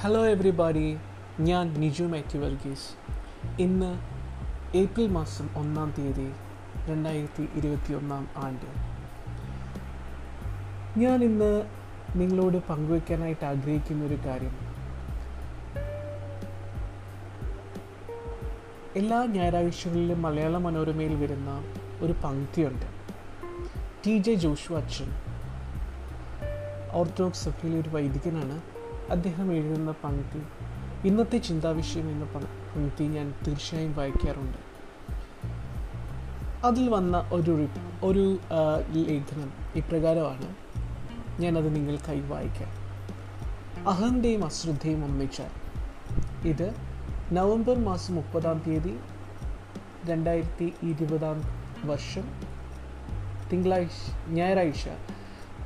Hello everybody ഞാൻ നിജു മാത്യു വർഗീസ് ഇന്ന് April മാസം ഒന്നാം തീയതി രണ്ടായിരത്തി ഇരുപത്തി ഒന്നാം ആണ്ട്. ഞാൻ ഇന്ന് നിങ്ങളോട് പങ്കുവയ്ക്കാനായിട്ട് ആഗ്രഹിക്കുന്ന ഒരു കാര്യം. എല്ലാ ഞായറാഴ്ചകളിലും മലയാള മനോരമയിൽ വരുന്ന ഒരു പങ്ക്തിയുണ്ട്. ടി ജെ ജോഷു അച്ഛൻ. ഓർത്തഡോക്സ് സഭയിലെ ഒരു വൈദികനാണ്. അദ്ദേഹം എഴുതുന്ന പങ്ക്തി ഇന്നത്തെ ചിന്താവിഷയം എന്ന പങ്ക്തി ഞാൻ തീർച്ചയായും വായിക്കാറുണ്ട്. അതിൽ വന്ന ഒരു ഒരു ലേഖനം ഇപ്രകാരമാണ് ഞാനത് നിങ്ങൾക്കായി വായിക്കാം. അഹന്തയും അശ്രദ്ധയും ഒന്നിച്ചാൽ. ഇത് നവംബർ മാസം മുപ്പതാം തീയതി രണ്ടായിരത്തി ഇരുപതാം വർഷം തിങ്കളാഴ്ച ഞായറാഴ്ച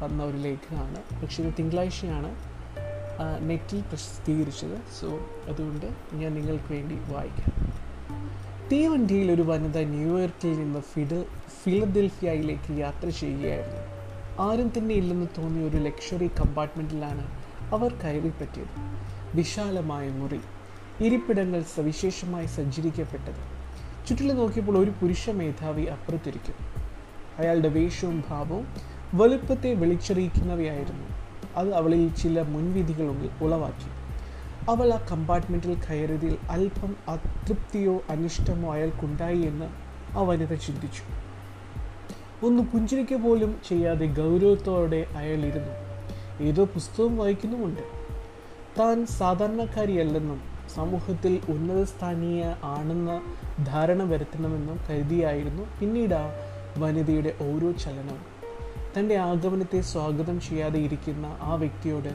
വന്ന ഒരു ലേഖനമാണ്. പക്ഷേ ഇത് തിങ്കളാഴ്ചയാണ്. നെറ്റിൽ പ്രസിദ്ധീകരിച്ചത്. സോ അതുകൊണ്ട് ഞാൻ നിങ്ങൾക്ക് വേണ്ടി വായിക്കാം. തീവണ്ടിയിൽ ഒരു വനിത ന്യൂയോർക്കിൽ നിന്ന് ഫിഡൽ ഫിലദൽഫിയയിലേക്ക് യാത്ര ചെയ്യുകയായിരുന്നു. ആരും തന്നെ ഇല്ലെന്ന് തോന്നിയ ഒരു ലക്ഷറി കമ്പാർട്ട്മെന്റിലാണ് അവർ കയറിപ്പറ്റിയത്. വിശാലമായ മുറി ഇരിപ്പിടങ്ങൾ സവിശേഷമായി സജ്ജീകരിക്കപ്പെട്ടത്. ചുറ്റിലും നോക്കിയപ്പോൾ ഒരു പുരുഷ മേധാവി അപ്പുറത്തിരിക്കും അയാളുടെ വേഷവും ഭാവവും വലുപ്പത്തെ വിളിച്ചറിയിക്കുന്നവയായിരുന്നു. അത് അവളിൽ ചില മുൻവിധികൾ ഉളവാക്കി. അവൾ ആ കമ്പാർട്ട്മെന്റിൽ കയറിയതിൽ അല്പം അതൃപ്തിയോ അനിഷ്ടമോ അയാൾക്കുണ്ടായി എന്ന് ആ വനിത ചിന്തിച്ചു. ഒന്ന് പുഞ്ചിരിക്ക പോലും ചെയ്യാതെ ഗൗരവത്തോടെ അയാൾ ഇരുന്നു ഏതോ പുസ്തകം വായിക്കുന്നുമുണ്ട്. താൻ സാധാരണക്കാരിയല്ലെന്നും സമൂഹത്തിൽ ഉന്നത സ്ഥാനീയ ആണെന്ന ധാരണ വരുത്തണമെന്നും കരുതിയായിരുന്നു പിന്നീട് ആ വനിതയുടെ ഓരോ ചലനവും. തന്റെ ആഗമനത്തെ സ്വാഗതം ചെയ്യാതെ ഇരിക്കുന്ന ആ വ്യക്തിയോട്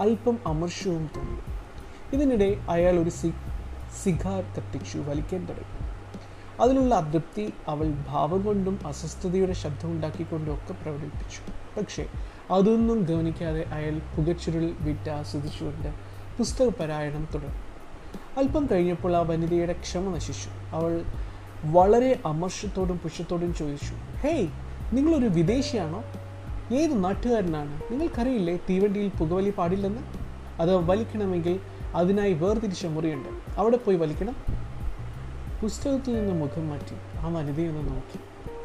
അല്പം അമർഷവും തോന്നി. ഇതിനിടെ അയാൾ ഒരു സി സിഗാർ കത്തിച്ചു വലിക്കാൻ തുടങ്ങി. അതിലുള്ള അതൃപ്തി അവൾ ഭാവം കൊണ്ടും അസ്വസ്ഥതയുടെ ശബ്ദമുണ്ടാക്കിക്കൊണ്ടും ഒക്കെ പ്രകടിപ്പിച്ചു. പക്ഷേ അതൊന്നും ഗവനിക്കാതെ അയാൾ പുകച്ചുരുൾ വിറ്റ് ആസ്വദിച്ചുകൊണ്ട് പുസ്തകപരായണം തുടർന്നു. അല്പം കഴിഞ്ഞപ്പോൾ ആ വനിതയുടെ ക്ഷമ നശിച്ചു. അവൾ വളരെ അമർഷത്തോടും പുഷത്തോടും ചോദിച്ചു ഹേയ് നിങ്ങളൊരു വിദേശിയാണോ? ഏത് നാട്ടുകാരനാണ്? നിങ്ങൾക്കറിയില്ലേ തീവണ്ടിയിൽ പുകവലി പാടില്ലെന്ന്? അത് വലിക്കണമെങ്കിൽ അതിനായി വേർതിരിച്ച മുറിയുണ്ട്. അവിടെ പോയി വലിക്കണം. പുസ്തകത്തിൽ നിന്ന് മുഖം മാറ്റി ആ വനിതയൊന്ന് നോക്കി.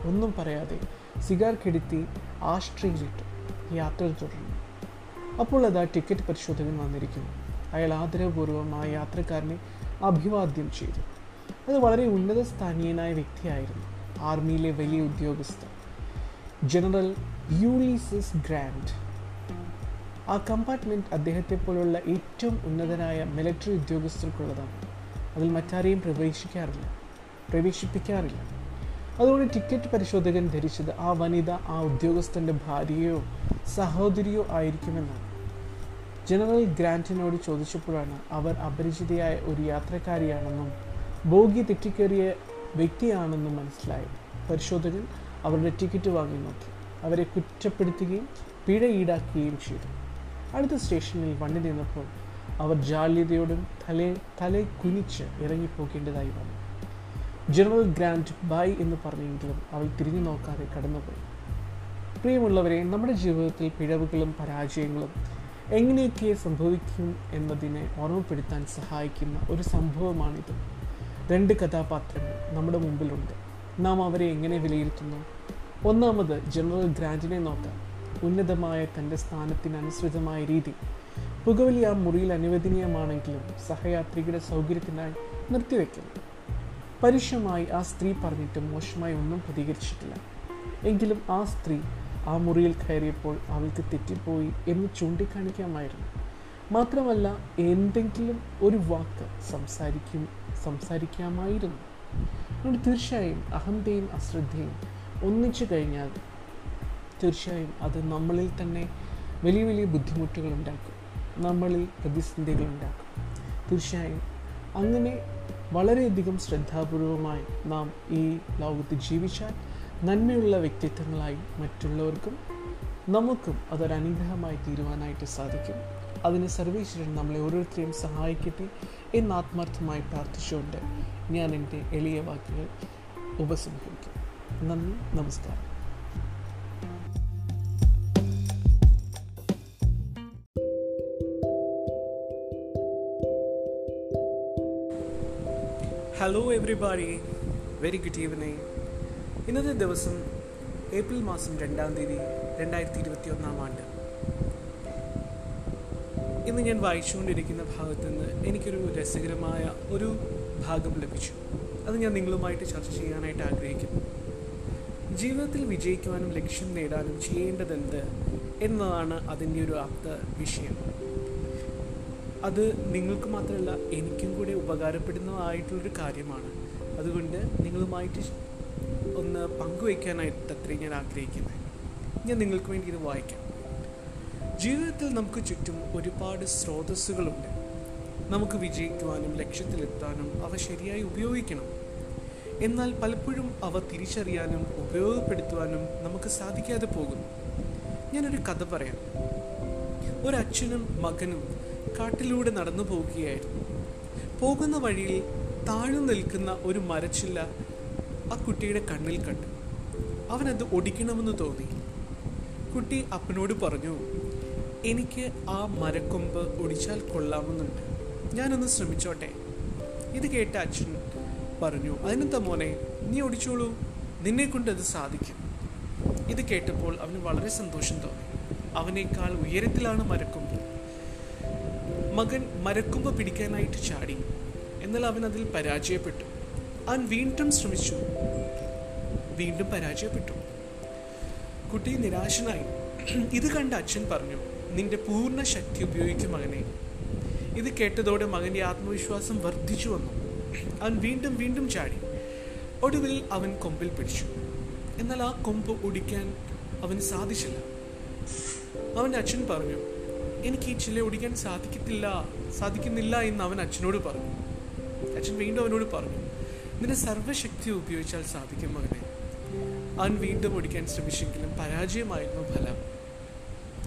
ഒന്നും പറയാതെ സിഗാർ കെടുത്തി ആശ്രയിലിട്ടു യാത്ര തുടർന്നു. അപ്പോൾ അതാ ടിക്കറ്റ് പരിശോധകൻ വന്നിരിക്കുന്നു. അയാൾ ആദരപൂർവം ആ യാത്രക്കാരനെ അഭിവാദ്യം ചെയ്തു. അത് വളരെ ഉന്നത സ്ഥാനീയനായ വ്യക്തിയായിരുന്നു. ആർമിയിലെ വലിയ ഉദ്യോഗസ്ഥൻ. ജനറൽ യൂളീസസ് ഗ്രാൻഡ് ആ കമ്പാർട്ട്മെന്റ് അദ്ദേഹത്തെ പോലുള്ള ഏറ്റവും ഉന്നതനായ മിലിറ്ററി ഉദ്യോഗസ്ഥർക്കുള്ളതാണ്. അതിൽ മറ്റാരെയും പ്രവേശിക്കാറില്ല. പ്രവേശിപ്പിക്കാറില്ല. അതുകൊണ്ട് ടിക്കറ്റ് പരിശോധകൻ ധരിച്ചത് ആ വനിത ആ ഉദ്യോഗസ്ഥന്റെ ഭാര്യയോ സഹോദരിയോ ആയിരിക്കുമെന്നാണ്. ജനറൽ ഗ്രാന്റിനോട് ചോദിച്ചപ്പോഴാണ് അവർ അപരിചിതയായ ഒരു യാത്രക്കാരിയാണെന്നും ബോഗി തെറ്റിക്കേറിയ വ്യക്തിയാണെന്നും മനസ്സിലായത്. പരിശോധകൻ അവരുടെ ടിക്കറ്റ് വാങ്ങി നോക്കി. അവരെ കുറ്റപ്പെടുത്തുകയും പിഴ ഈടാക്കുകയും ചെയ്തു. അടുത്ത സ്റ്റേഷനിൽ വണ്ടി നിന്നപ്പോൾ അവർ ജാള്യതയോടും തലേ തലേ കുനിച്ച് ഇറങ്ങിപ്പോകേണ്ടതായി വന്നു. ജനറൽ ഗ്രാൻഡ് ബൈ എന്ന് പറഞ്ഞെങ്കിലും അവൾ തിരിഞ്ഞു നോക്കാതെ കടന്നുപോയി. പ്രിയമുള്ളവരെ നമ്മുടെ ജീവിതത്തിൽ പിഴവുകളും പരാജയങ്ങളും എങ്ങനെയൊക്കെ സംഭവിക്കും എന്നതിനെ ഓർമ്മപ്പെടുത്താൻ സഹായിക്കുന്ന ഒരു സംഭവമാണിത്. രണ്ട് കഥാപാത്രങ്ങൾ നമ്മുടെ മുമ്പിലുണ്ട്. നാം അവരെ എങ്ങനെ വിലയിരുത്തുന്നു? ഒന്നാമത് ജനറൽ ഗ്രാൻഡിനെ നോക്കാം. ഉന്നതമായ തന്റെ സ്ഥാനത്തിനനുസൃതമായ രീതി. പുകവലി ആ മുറിയിൽ അനുവദനീയമാണെങ്കിലും സഹയാത്രികരുടെ സൗകര്യത്തിനായി നിർത്തിവെക്കുന്നു പരുഷമായി ആ സ്ത്രീ പറഞ്ഞിട്ട് മോശമായി ഒന്നും പ്രതികരിച്ചിട്ടില്ല. എങ്കിലും ആ സ്ത്രീ ആ മുറിയിൽ കയറിയപ്പോൾ അവൾക്ക് തെറ്റിപ്പോയി എന്ന് ചൂണ്ടിക്കാണിക്കാമായിരുന്നു. മാത്രമല്ല എന്തെങ്കിലും ഒരു വാക്ക് സംസാരിക്കും സംസാരിക്കാമായിരുന്നു. അതുകൊണ്ട് തീർച്ചയായും അഹന്തയും അശ്രദ്ധയും ഒന്നിച്ചു കഴിഞ്ഞാൽ തീർച്ചയായും അത് നമ്മളിൽ തന്നെ വലിയ വലിയ ബുദ്ധിമുട്ടുകൾ ഉണ്ടാക്കും. നമ്മളിൽ പ്രതിസന്ധികൾ ഉണ്ടാക്കും. തീർച്ചയായും അങ്ങനെ വളരെയധികം ശ്രദ്ധാപൂർവമായി നാം ഈ ലോകത്ത് ജീവിച്ചാൽ നന്മയുള്ള വ്യക്തിത്വങ്ങളായി മറ്റുള്ളവർക്കും നമുക്കും അതൊരു അനുഗ്രഹമായി തീരുവാനായിട്ട് സാധിക്കും. അതിന് സർവേശ്വരൻ നമ്മളെ ഓരോരുത്തരെയും സഹായിക്കട്ടെ എന്ന് ആത്മാർത്ഥമായി പ്രാർത്ഥിച്ചുകൊണ്ട് ഞാൻ എന്റെ എളിയ വാക്കുകൾ ഉപസംഹരിക്കും. നന്ദി നമസ്കാരം. Hello everybody very good evening ഇന്നത്തെ ദിവസം ഏപ്രിൽ മാസം രണ്ടാം തീയതി രണ്ടായിരത്തി ഇരുപത്തി ഒന്നാം ആണ്ട്. ഇന്ന് ഞാൻ വായിച്ചുകൊണ്ടിരിക്കുന്ന ഭാഗത്ത് നിന്ന് എനിക്കൊരു രസകരമായ ഒരു ഭാഗം ലഭിച്ചു. അത് ഞാൻ നിങ്ങളുമായിട്ട് ചർച്ച ചെയ്യാനായിട്ട് ആഗ്രഹിക്കുന്നു. ജീവിതത്തിൽ വിജയിക്കുവാനും ലക്ഷ്യം നേടാനും ചെയ്യേണ്ടതെന്ത് എന്നതാണ് അതിന്റെ ഒരു ആപ്ത വിഷയം. അത് നിങ്ങൾക്ക് മാത്രമല്ല എനിക്കും കൂടെ ഉപകാരപ്പെടുന്നതായിട്ടുള്ളൊരു കാര്യമാണ്. അതുകൊണ്ട് നിങ്ങളുമായിട്ട് ഒന്ന് പങ്കുവയ്ക്കാനായിട്ട് അത്രയും ഞാൻ ആഗ്രഹിക്കുന്നത് ഞാൻ നിങ്ങൾക്ക് വേണ്ടി ഇത് വായിക്കാം. ജീവിതത്തിൽ നമുക്ക് ചുറ്റും ഒരുപാട് സ്രോതസ്സുകളുണ്ട്. നമുക്ക് വിജയിക്കുവാനും ലക്ഷ്യത്തിലെത്താനും അവ ശരിയായി ഉപയോഗിക്കണം. എന്നാൽ പലപ്പോഴും അവ തിരിച്ചറിയാനും ഉപയോഗപ്പെടുത്തുവാനും നമുക്ക് സാധിക്കാതെ പോകുന്നു. ഞാനൊരു കഥ പറയാം. ഒരച്ഛനും മകനും കാട്ടിലൂടെ നടന്നു പോകുകയായിരുന്നു പോകുന്ന വഴിയിൽ താഴ്ന്നു നിൽക്കുന്ന ഒരു മരച്ചില്ല ആ കുട്ടിയുടെ കണ്ണിൽ കണ്ടു. അവനത് ഒടിക്കണമെന്ന് തോന്നി. കുട്ടി അപ്പനോട് പറഞ്ഞു എനിക്ക് ആ മരക്കൊമ്പ് ഒടിച്ചാൽ കൊള്ളാമെന്നുണ്ട്. ഞാനൊന്ന് ശ്രമിച്ചോട്ടെ. ഇത് കേട്ട അച്ഛൻ പറഞ്ഞു അതിനെന്താ മോനെ നീ ഓടിച്ചോളൂ. നിന്നെ കൊണ്ട് അത് സാധിക്കും. ഇത് കേട്ടപ്പോൾ അവന് വളരെ സന്തോഷം തോന്നി. അവനേക്കാൾ ഉയരത്തിലാണ് മരക്കൊമ്പ്. മകൻ മരക്കൊമ്പ് പിടിക്കാനായിട്ട് ചാടി. എന്നാൽ അവൻ അതിൽ പരാജയപ്പെട്ടു. അവൻ വീണ്ടും ശ്രമിച്ചു. വീണ്ടും പരാജയപ്പെട്ടു. കുട്ടി നിരാശനായി. ഇത് കണ്ട അച്ഛൻ പറഞ്ഞു നിന്റെ പൂർണ ശക്തി ഉപയോഗിക്കും മകനെ. ഇത് കേട്ടതോടെ മകന്റെ ആത്മവിശ്വാസം വർദ്ധിച്ചു വന്നു. അവൻ വീണ്ടും വീണ്ടും ചാടി. ഒടുവിൽ അവൻ കൊമ്പിൽ പിടിച്ചു. എന്നാൽ ആ കൊമ്പ് ഒടിക്കാൻ അവന് സാധിച്ചില്ല. അവന്റെ അച്ഛൻ പറഞ്ഞു എനിക്ക് ഈ ചില ഒടിക്കാൻ സാധിക്കത്തില്ല സാധിക്കുന്നില്ല എന്ന് അവൻ അച്ഛനോട് പറഞ്ഞു. അച്ഛൻ വീണ്ടും അവനോട് പറഞ്ഞു നിന്റെ സർവശക്തി ഉപയോഗിച്ചാൽ സാധിക്കും മകനെ. അവൻ വീണ്ടും ഒടിക്കാൻ ശ്രമിച്ചെങ്കിലും പരാജയമായിരുന്നു ഫലം.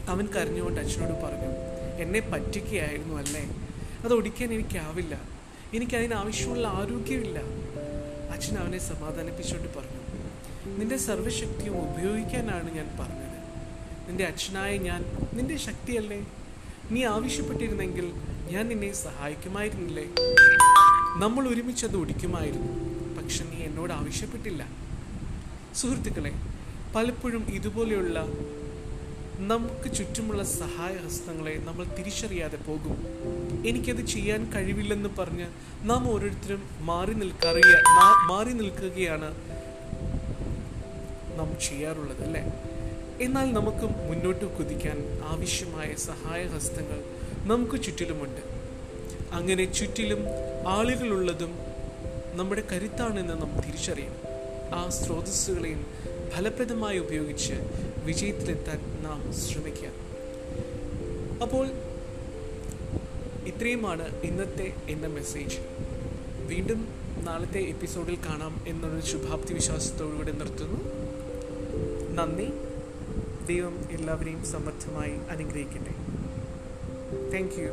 അവൻ കരഞ്ഞുകൊണ്ട് അച്ഛനോട് പറഞ്ഞു എന്നെ പറ്റിക്കുകയായിരുന്നു അല്ലേ? അത് ഒടിക്കാൻ എനിക്കാവില്ല. എനിക്കതിനാവശ്യമുള്ള ആരോഗ്യമില്ല. അച്ഛൻ അവനെ സമാധാനിപ്പിച്ചുകൊണ്ട് പറഞ്ഞു നിന്റെ സർവശക്തിയും ഉപയോഗിക്കാനാണ് ഞാൻ പറഞ്ഞത്. നിന്റെ അച്ഛനായ ഞാൻ നിന്റെ ശക്തിയല്ലേ? നീ ആവശ്യപ്പെട്ടിരുന്നെങ്കിൽ ഞാൻ നിന്നെ സഹായിക്കുമായിരുന്നില്ലേ? നമ്മൾ ഒരുമിച്ച് അത് ഒടിക്കുമായിരുന്നു. പക്ഷെ നീ എന്നോട് ആവശ്യപ്പെട്ടില്ല. സുഹൃത്തുക്കളെ പലപ്പോഴും ഇതുപോലെയുള്ള നമുക്ക് ചുറ്റുമുള്ള സഹായഹസ്തങ്ങളെ നമ്മൾ തിരിച്ചറിയാതെ പോകും. എനിക്കത് ചെയ്യാൻ കഴിവില്ലെന്ന് പറഞ്ഞ് നാം ഓരോരുത്തരും മാറി നിൽക്കറിയ മാറി നിൽക്കുകയാണ് നാം ചെയ്യാറുള്ളത് അല്ലേ? എന്നാൽ നമുക്ക് മുന്നോട്ട് കുതിക്കാൻ ആവശ്യമായ സഹായഹസ്തങ്ങൾ നമുക്ക് ചുറ്റിലുമുണ്ട്. അങ്ങനെ ചുറ്റിലും ആളുകളുള്ളതും നമ്മുടെ കരുത്താണെന്ന് നാം തിരിച്ചറിയും ആ സ്രോതസ്സുകളെയും ഫലപ്രദമായി ഉപയോഗിച്ച് വിജയത്തിലെത്താൻ നാം ശ്രമിക്കുക അപ്പോൾ ഇത്രയുമാണ് ഇന്നത്തെ എന്റെ മെസ്സേജ് വീണ്ടും നാളത്തെ എപ്പിസോഡിൽ കാണാം എന്നൊരു ശുഭാപ്തി വിശ്വാസത്തോടുകൂടി നിർത്തുന്നു. നന്ദി. ദൈവം എല്ലാവരെയും സമർത്ഥമായി അനുഗ്രഹിക്കട്ടെ. Thank you